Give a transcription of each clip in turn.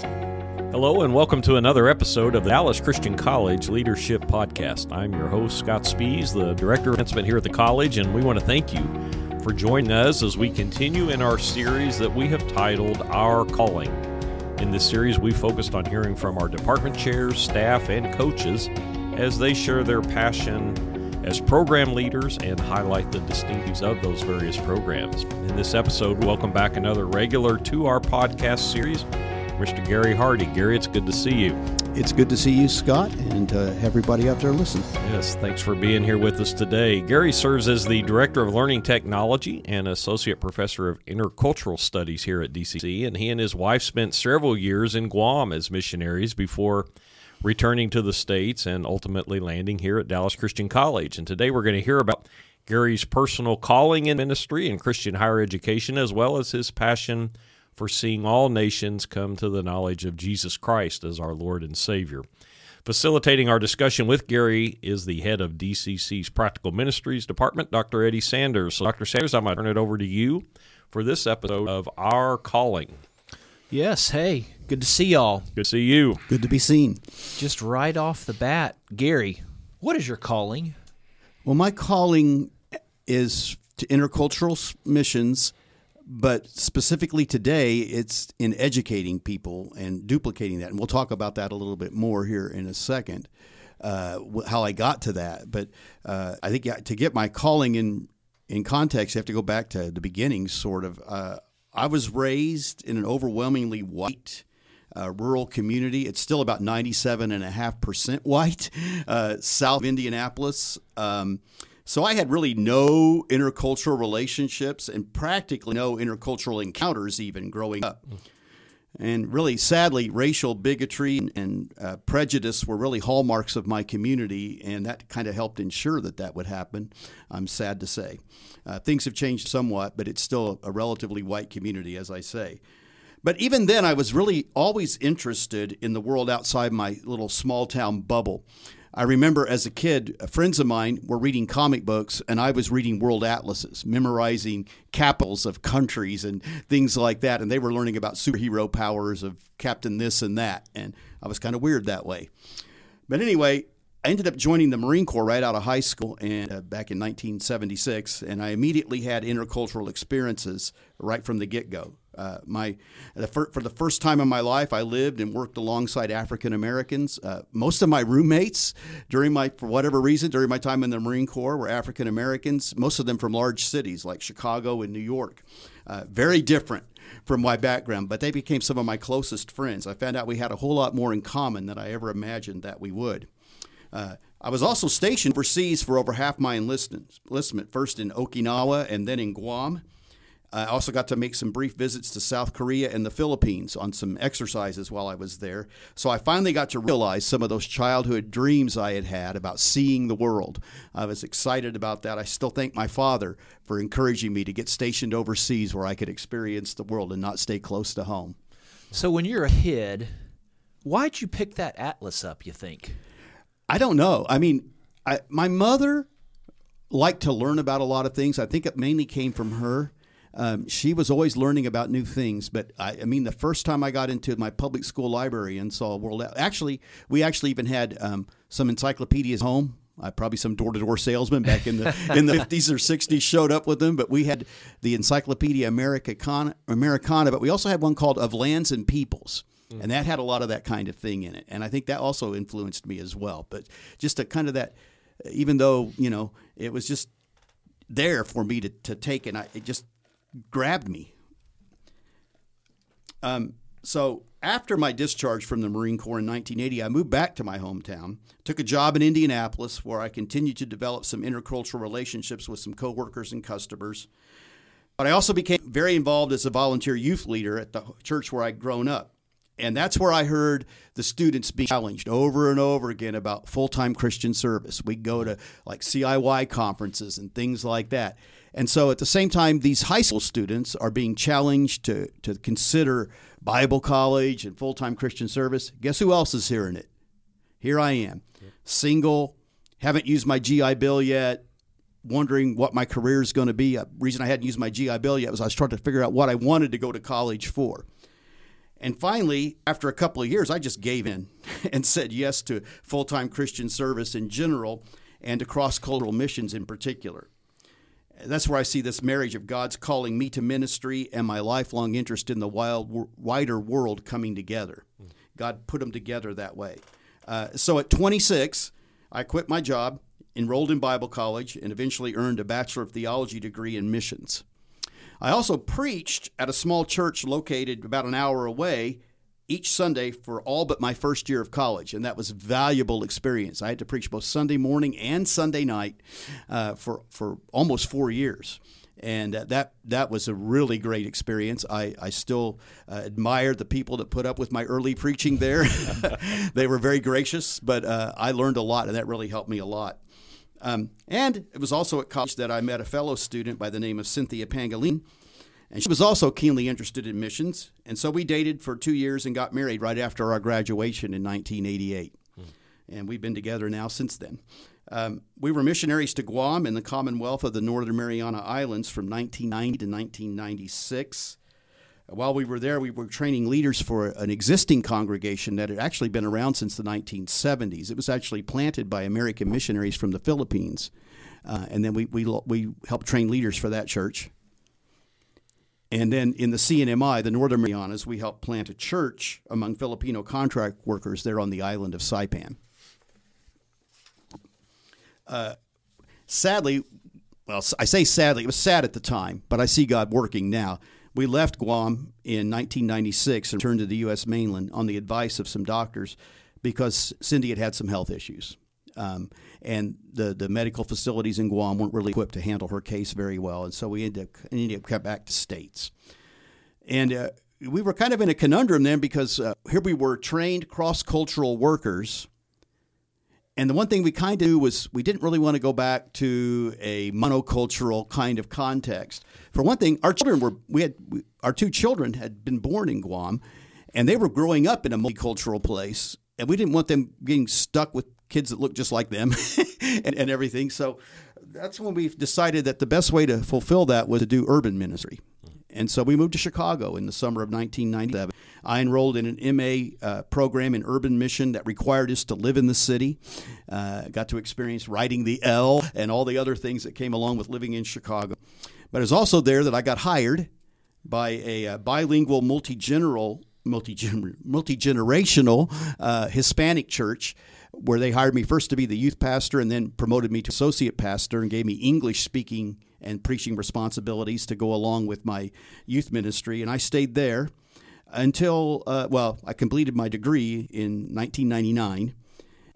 Hello, and welcome to another episode of the Dallas Christian College Leadership Podcast. I'm your host, Scott Spees, the Director of Advancement here at the college, and we want to thank you for joining us as we continue in our series that we have titled Our Calling. In this series, we focused on hearing from our department chairs, staff, and coaches as they share their passion as program leaders and highlight the distinctives of those various programs. In this episode, welcome back another regular to our podcast series, Mr. Gary Hardy. Gary, it's good to see you. It's good to see you, Scott, and uh, everybody out there listen. Yes, thanks for being here with us today. Gary serves as the Director of Learning Technology and Associate Professor of Intercultural Studies here at DCC, and he and his wife spent several years in Guam as missionaries before returning to the States and ultimately landing here at Dallas Christian College. And today we're going to hear about Gary's personal calling in ministry and Christian higher education, as well as his passion for seeing all nations come to the knowledge of Jesus Christ as our Lord and Savior. Facilitating our discussion with Gary is the head of DCC's Practical Ministries Department, Dr. Eddie Sanders. So, Dr. Sanders, I'm going to turn it over to you for this episode of Our Calling. Yes, hey, good to see y'all. Good to see you. Good to be seen. Just right off the bat, Gary, what is your calling? Well, my calling is to intercultural missions, but specifically today, it's in educating people and duplicating that. And we'll talk about that a little bit more here in a second, uh, how I got to that. But uh, I think to get my calling in in context, you have to go back to the beginning, sort of. Uh, I was raised in an overwhelmingly white uh, rural community. It's still about 97.5% white, uh, south of Indianapolis. Um, so I had really no intercultural relationships and practically no intercultural encounters even growing up. And really, sadly, racial bigotry and uh, prejudice were really hallmarks of my community, and that kind of helped ensure that that would happen. I'm sad to say. Uh, things have changed somewhat, but it's still a relatively white community, as I say. But even then, I was really always interested in the world outside my little small town bubble. I remember as a kid, friends of mine were reading comic books, and I was reading world atlases, memorizing capitals of countries and things like that. And they were learning about superhero powers of Captain this and that. And I was kind of weird that way. But anyway, I ended up joining the Marine Corps right out of high school and uh, back in 1976, and I immediately had intercultural experiences right from the get go. Uh, my the fir- for the first time in my life, I lived and worked alongside African Americans. Uh, most of my roommates during my for whatever reason during my time in the Marine Corps were African Americans. Most of them from large cities like Chicago and New York. Uh, very different from my background, but they became some of my closest friends. I found out we had a whole lot more in common than I ever imagined that we would. Uh, I was also stationed overseas for over half my enlistment, enlistment, first in Okinawa and then in Guam. I also got to make some brief visits to South Korea and the Philippines on some exercises while I was there. So I finally got to realize some of those childhood dreams I had had about seeing the world. I was excited about that. I still thank my father for encouraging me to get stationed overseas where I could experience the world and not stay close to home. So when you're a kid, why'd you pick that atlas up, you think? I don't know. I mean, I, my mother liked to learn about a lot of things. I think it mainly came from her. Um, she was always learning about new things. But I, I, mean, the first time I got into my public school library and saw World, actually, we actually even had um, some encyclopedias home. Uh, probably some door-to-door salesman back in the in the 50s or 60s showed up with them. But we had the Encyclopedia Americana, Americana, but we also had one called Of Lands and Peoples. Mm. And that had a lot of that kind of thing in it. And I think that also influenced me as well. But just a kind of that, even though, you know, it was just there for me to, to take, and I, it just grabbed me. Um, so after my discharge from the Marine Corps in 1980, I moved back to my hometown, took a job in Indianapolis where I continued to develop some intercultural relationships with some coworkers and customers. But I also became very involved as a volunteer youth leader at the church where I'd grown up. And that's where I heard the students being challenged over and over again about full time Christian service. We'd go to like CIY conferences and things like that. And so at the same time, these high school students are being challenged to, to consider Bible college and full time Christian service. Guess who else is hearing it? Here I am, single, haven't used my GI Bill yet, wondering what my career is going to be. The reason I hadn't used my GI Bill yet was I was trying to figure out what I wanted to go to college for. And finally, after a couple of years, I just gave in and said yes to full time Christian service in general and to cross cultural missions in particular. That's where I see this marriage of God's calling me to ministry and my lifelong interest in the wild, wider world coming together. God put them together that way. Uh, so at 26, I quit my job, enrolled in Bible college, and eventually earned a Bachelor of Theology degree in missions. I also preached at a small church located about an hour away each Sunday for all but my first year of college, and that was valuable experience. I had to preach both Sunday morning and Sunday night uh, for for almost four years, and uh, that that was a really great experience. I I still uh, admire the people that put up with my early preaching there. they were very gracious, but uh, I learned a lot, and that really helped me a lot. Um, and it was also at college that I met a fellow student by the name of Cynthia Pangolin. And she was also keenly interested in missions. And so we dated for two years and got married right after our graduation in 1988. Hmm. And we've been together now since then. Um, we were missionaries to Guam and the Commonwealth of the Northern Mariana Islands from 1990 to 1996. While we were there, we were training leaders for an existing congregation that had actually been around since the 1970s. It was actually planted by American missionaries from the Philippines. Uh, and then we, we, we helped train leaders for that church. And then in the CNMI, the Northern Marianas, we helped plant a church among Filipino contract workers there on the island of Saipan. Uh, sadly, well, I say sadly, it was sad at the time, but I see God working now. We left Guam in 1996 and returned to the U.S. mainland on the advice of some doctors because Cindy had had some health issues. Um, and the, the medical facilities in Guam weren't really equipped to handle her case very well. And so we ended up, ended up back to States. And uh, we were kind of in a conundrum then because uh, here we were trained cross cultural workers and the one thing we kind of knew was we didn't really want to go back to a monocultural kind of context. For one thing, our children were we had our two children had been born in Guam, and they were growing up in a multicultural place, and we didn't want them getting stuck with kids that look just like them and, and everything. So that's when we decided that the best way to fulfill that was to do urban ministry. And so we moved to Chicago in the summer of 1997. I enrolled in an MA uh, program in urban mission that required us to live in the city. Uh, got to experience riding the L and all the other things that came along with living in Chicago. But it was also there that I got hired by a, uh, bilingual, multi generational, multi generational uh, Hispanic church where they hired me first to be the youth pastor and then promoted me to associate pastor and gave me English speaking and preaching responsibilities to go along with my youth ministry. And I stayed there until, uh, well, I completed my degree in 1999.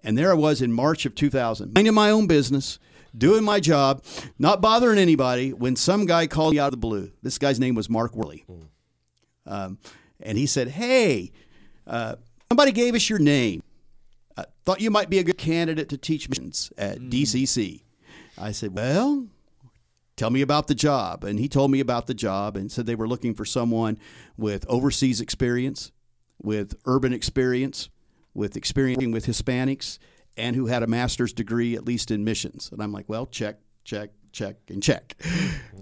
And there I was in March of 2000, minding my own business, doing my job, not bothering anybody, when some guy called me out of the blue. This guy's name was Mark Worley. Um, and he said, Hey, uh, somebody gave us your name. I thought you might be a good candidate to teach missions at mm. DCC. I said, Well, tell me about the job. And he told me about the job and said they were looking for someone with overseas experience, with urban experience, with experience with Hispanics, and who had a master's degree, at least in missions. And I'm like, well, check, check, check, and check.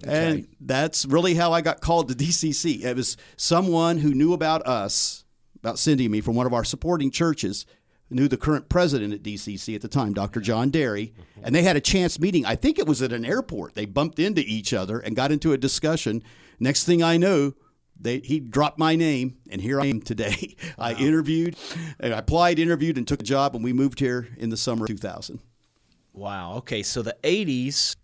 Okay. And that's really how I got called to DCC. It was someone who knew about us, about sending me from one of our supporting churches, knew the current president at DCC at the time, Dr. John Derry, and they had a chance meeting. I think it was at an airport. They bumped into each other and got into a discussion. Next thing I know, they, he dropped my name, and here I am today. Wow. I interviewed, I applied, interviewed, and took a job, and we moved here in the summer of 2000. Wow. Okay, so the 80s,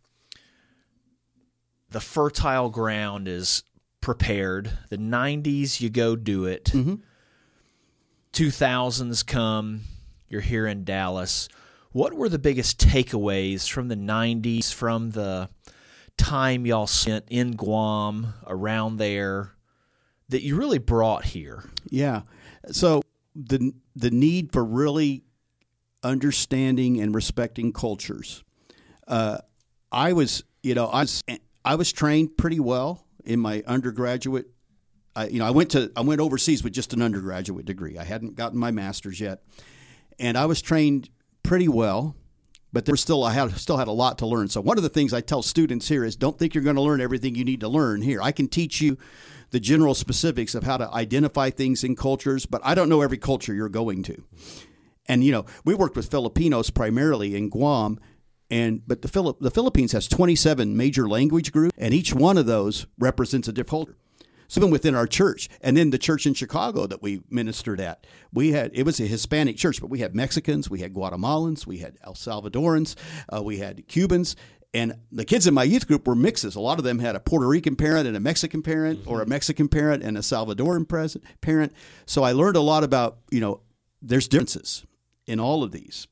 the fertile ground is prepared. The 90s, you go do it. Mm-hmm. 2000s come you're here in Dallas. What were the biggest takeaways from the 90s, from the time y'all spent in Guam, around there, that you really brought here? Yeah. So the the need for really understanding and respecting cultures. Uh, I was, you know, I was I was trained pretty well in my undergraduate. I, you know, I went to I went overseas with just an undergraduate degree. I hadn't gotten my master's yet, and I was trained pretty well, but there still I had still had a lot to learn. So one of the things I tell students here is don't think you're going to learn everything you need to learn here. I can teach you the general specifics of how to identify things in cultures, but I don't know every culture you're going to. And you know, we worked with Filipinos primarily in Guam, and but the Philip the Philippines has 27 major language groups, and each one of those represents a different culture. So even within our church, and then the church in Chicago that we ministered at, we had it was a Hispanic church, but we had Mexicans, we had Guatemalans, we had El Salvadorans, uh, we had Cubans, and the kids in my youth group were mixes. A lot of them had a Puerto Rican parent and a Mexican parent, or a Mexican parent and a Salvadoran parent. So I learned a lot about you know there's differences in all of these,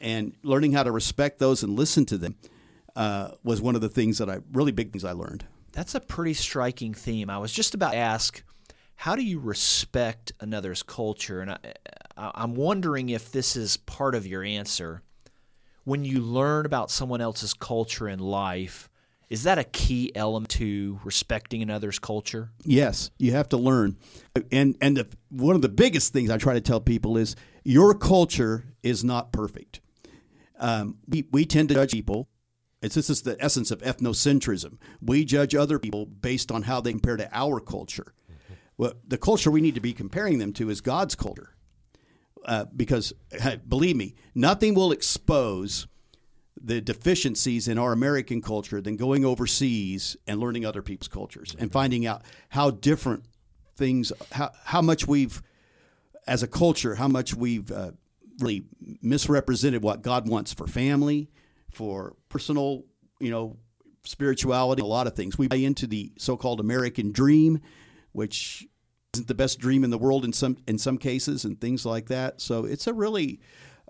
and learning how to respect those and listen to them uh, was one of the things that I really big things I learned. That's a pretty striking theme. I was just about to ask, how do you respect another's culture? And I, I'm wondering if this is part of your answer. When you learn about someone else's culture and life, is that a key element to respecting another's culture? Yes, you have to learn. And and the, one of the biggest things I try to tell people is your culture is not perfect. Um, we, we tend to judge people it's, this is the essence of ethnocentrism. We judge other people based on how they compare to our culture. Well, the culture we need to be comparing them to is God's culture. Uh, because, believe me, nothing will expose the deficiencies in our American culture than going overseas and learning other people's cultures and finding out how different things, how, how much we've, as a culture, how much we've uh, really misrepresented what God wants for family, for personal, you know, spirituality, a lot of things. We buy into the so-called American dream, which isn't the best dream in the world in some in some cases, and things like that. So it's a really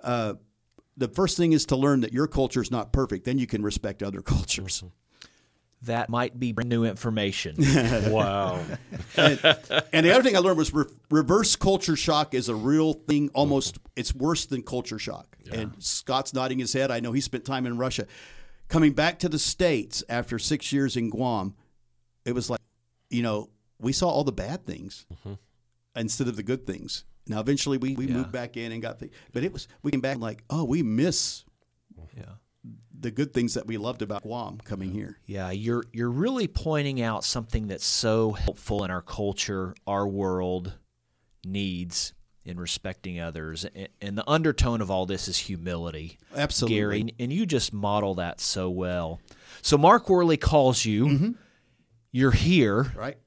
uh, the first thing is to learn that your culture is not perfect. Then you can respect other cultures. That might be new information. wow. and, and, the other thing I learned was re- reverse culture shock is a real thing. Almost, it's worse than culture shock. Yeah. And Scott's nodding his head. I know he spent time in Russia. Coming back to the States after six years in Guam, it was like, you know, we saw all the bad things mm-hmm. instead of the good things. Now, eventually, we, we yeah. moved back in and got things. But it was, we came back like, oh, we miss. Yeah the good things that we loved about Guam coming here. Yeah, you're you're really pointing out something that's so helpful in our culture, our world needs in respecting others. And the undertone of all this is humility. Absolutely. Gary, and you just model that so well. So Mark Worley calls you. Mm-hmm. You're here. Right.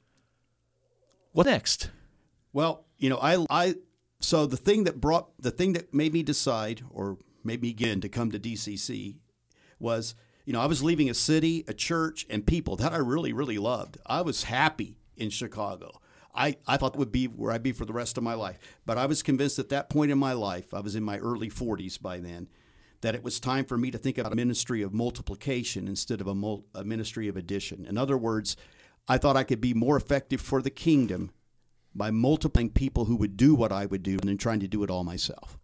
What next? Well, you know, I I so the thing that brought the thing that made me decide or made me begin to come to DCC was, you know, I was leaving a city, a church, and people that I really, really loved. I was happy in Chicago. I, I thought would be where I'd be for the rest of my life. But I was convinced at that point in my life, I was in my early 40s by then, that it was time for me to think about a ministry of multiplication instead of a, mul- a ministry of addition. In other words, I thought I could be more effective for the kingdom by multiplying people who would do what I would do than trying to do it all myself.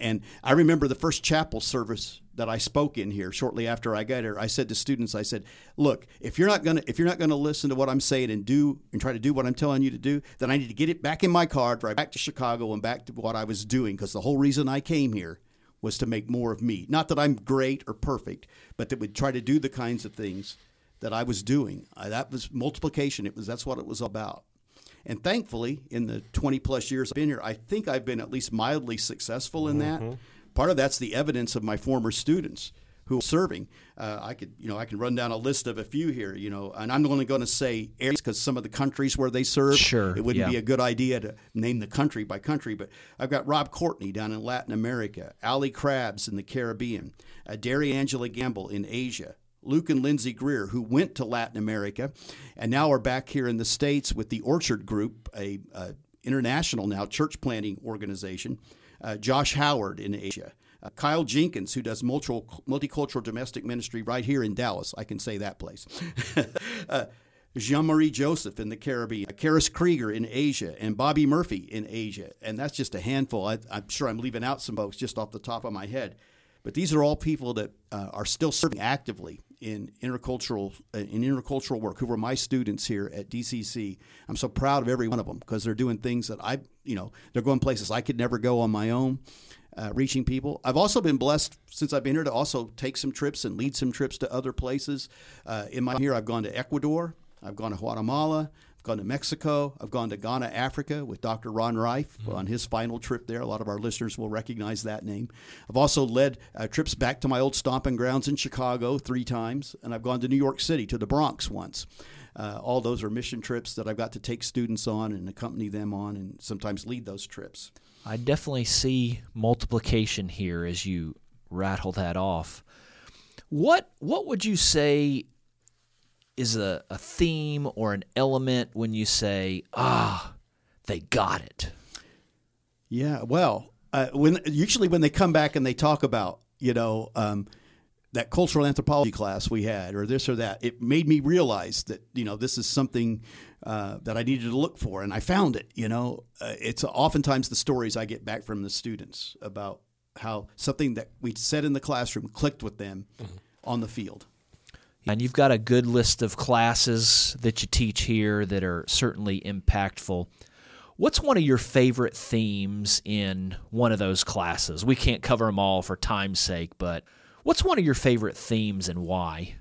And I remember the first chapel service that I spoke in here shortly after I got here. I said to students, I said, "Look, if you're not gonna if you're not gonna listen to what I'm saying and do and try to do what I'm telling you to do, then I need to get it back in my car, drive back to Chicago, and back to what I was doing because the whole reason I came here was to make more of me. Not that I'm great or perfect, but that would try to do the kinds of things that I was doing. I, that was multiplication. It was that's what it was about." And thankfully, in the 20 plus years I've been here, I think I've been at least mildly successful in mm-hmm. that. Part of that's the evidence of my former students who are serving. Uh, I could, you know, I can run down a list of a few here, you know, and I'm only going to say areas because some of the countries where they serve, sure, it wouldn't yeah. be a good idea to name the country by country. But I've got Rob Courtney down in Latin America, Ali Krabs in the Caribbean, uh, Derry Angela Gamble in Asia, Luke and Lindsay Greer, who went to Latin America and now are back here in the States with the Orchard Group, a, a international now church planting organization. Uh, Josh Howard in Asia. Uh, Kyle Jenkins, who does multicultural domestic ministry right here in Dallas. I can say that place. uh, Jean Marie Joseph in the Caribbean, Karis Krieger in Asia, and Bobby Murphy in Asia. And that's just a handful. I, am sure I'm leaving out some folks just off the top of my head. But these are all people that uh, are still serving actively in intercultural uh, in intercultural work who were my students here at DCC. I'm so proud of every one of them because they're doing things that I, you know, they're going places I could never go on my own. Uh, reaching people. I've also been blessed since I've been here to also take some trips and lead some trips to other places. Uh, in my here, I've gone to Ecuador, I've gone to Guatemala, I've gone to Mexico. I've gone to Ghana, Africa with Dr. Ron Reif on his final trip there. A lot of our listeners will recognize that name. I've also led uh, trips back to my old stomping grounds in Chicago three times, and I've gone to New York City, to the Bronx once. Uh, all those are mission trips that I've got to take students on and accompany them on and sometimes lead those trips. I definitely see multiplication here as you rattle that off. What what would you say is a, a theme or an element when you say, ah, they got it? Yeah, well, uh, when usually when they come back and they talk about you know um, that cultural anthropology class we had or this or that, it made me realize that you know this is something uh, that I needed to look for, and I found it. You know, uh, it's oftentimes the stories I get back from the students about how something that we said in the classroom clicked with them mm-hmm. on the field. And you've got a good list of classes that you teach here that are certainly impactful. What's one of your favorite themes in one of those classes? We can't cover them all for time's sake, but what's one of your favorite themes and why?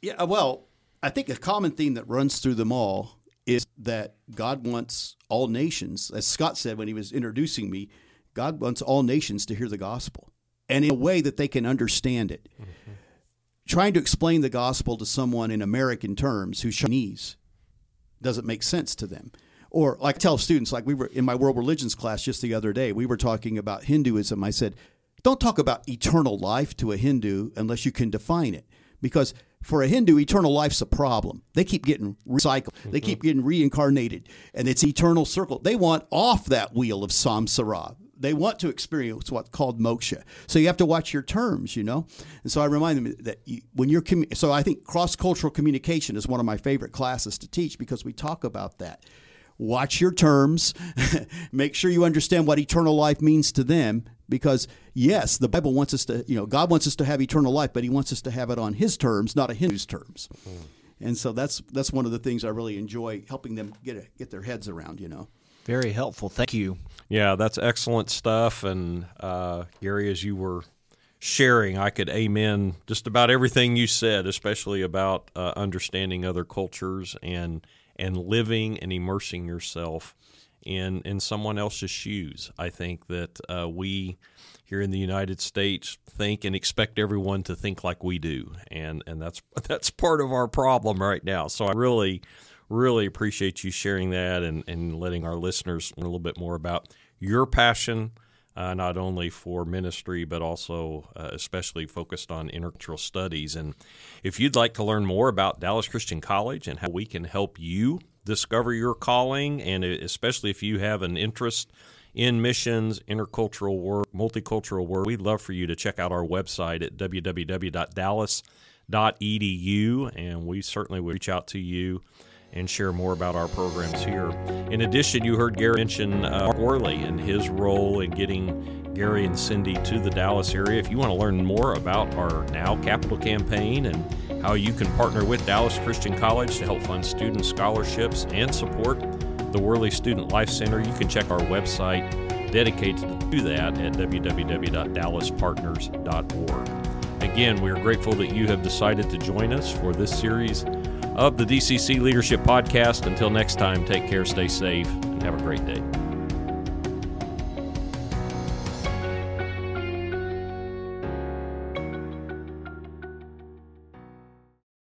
Yeah, well, I think a common theme that runs through them all is that God wants all nations, as Scott said when he was introducing me, God wants all nations to hear the gospel and in a way that they can understand it. Mm-hmm. Trying to explain the gospel to someone in American terms who's Chinese doesn't make sense to them. Or like I tell students, like we were in my world religions class just the other day, we were talking about Hinduism. I said, don't talk about eternal life to a Hindu unless you can define it. Because for a Hindu, eternal life's a problem. They keep getting recycled. They keep mm-hmm. getting reincarnated, and it's eternal circle. They want off that wheel of samsara. They want to experience what's called moksha. So you have to watch your terms, you know. And so I remind them that you, when you're commu- so I think cross cultural communication is one of my favorite classes to teach because we talk about that. Watch your terms. Make sure you understand what eternal life means to them because yes, the Bible wants us to, you know, God wants us to have eternal life, but He wants us to have it on His terms, not a Hindu's terms. Mm-hmm. And so that's that's one of the things I really enjoy helping them get a, get their heads around. You know. Very helpful. Thank you. Yeah, that's excellent stuff. And uh, Gary, as you were sharing, I could amen just about everything you said, especially about uh, understanding other cultures and and living and immersing yourself in in someone else's shoes. I think that uh, we here in the United States think and expect everyone to think like we do, and and that's that's part of our problem right now. So I really really appreciate you sharing that and, and letting our listeners learn a little bit more about your passion, uh, not only for ministry, but also uh, especially focused on intercultural studies. And if you'd like to learn more about Dallas Christian College and how we can help you discover your calling, and especially if you have an interest in missions, intercultural work, multicultural work, we'd love for you to check out our website at www.dallas.edu, and we certainly will reach out to you and share more about our programs here. In addition, you heard Gary mention uh, Mark Worley and his role in getting Gary and Cindy to the Dallas area. If you want to learn more about our Now Capital campaign and how you can partner with Dallas Christian College to help fund student scholarships and support the Worley Student Life Center, you can check our website dedicated to that at www.dallaspartners.org. Again, we are grateful that you have decided to join us for this series of the DCC Leadership Podcast. Until next time, take care, stay safe, and have a great day.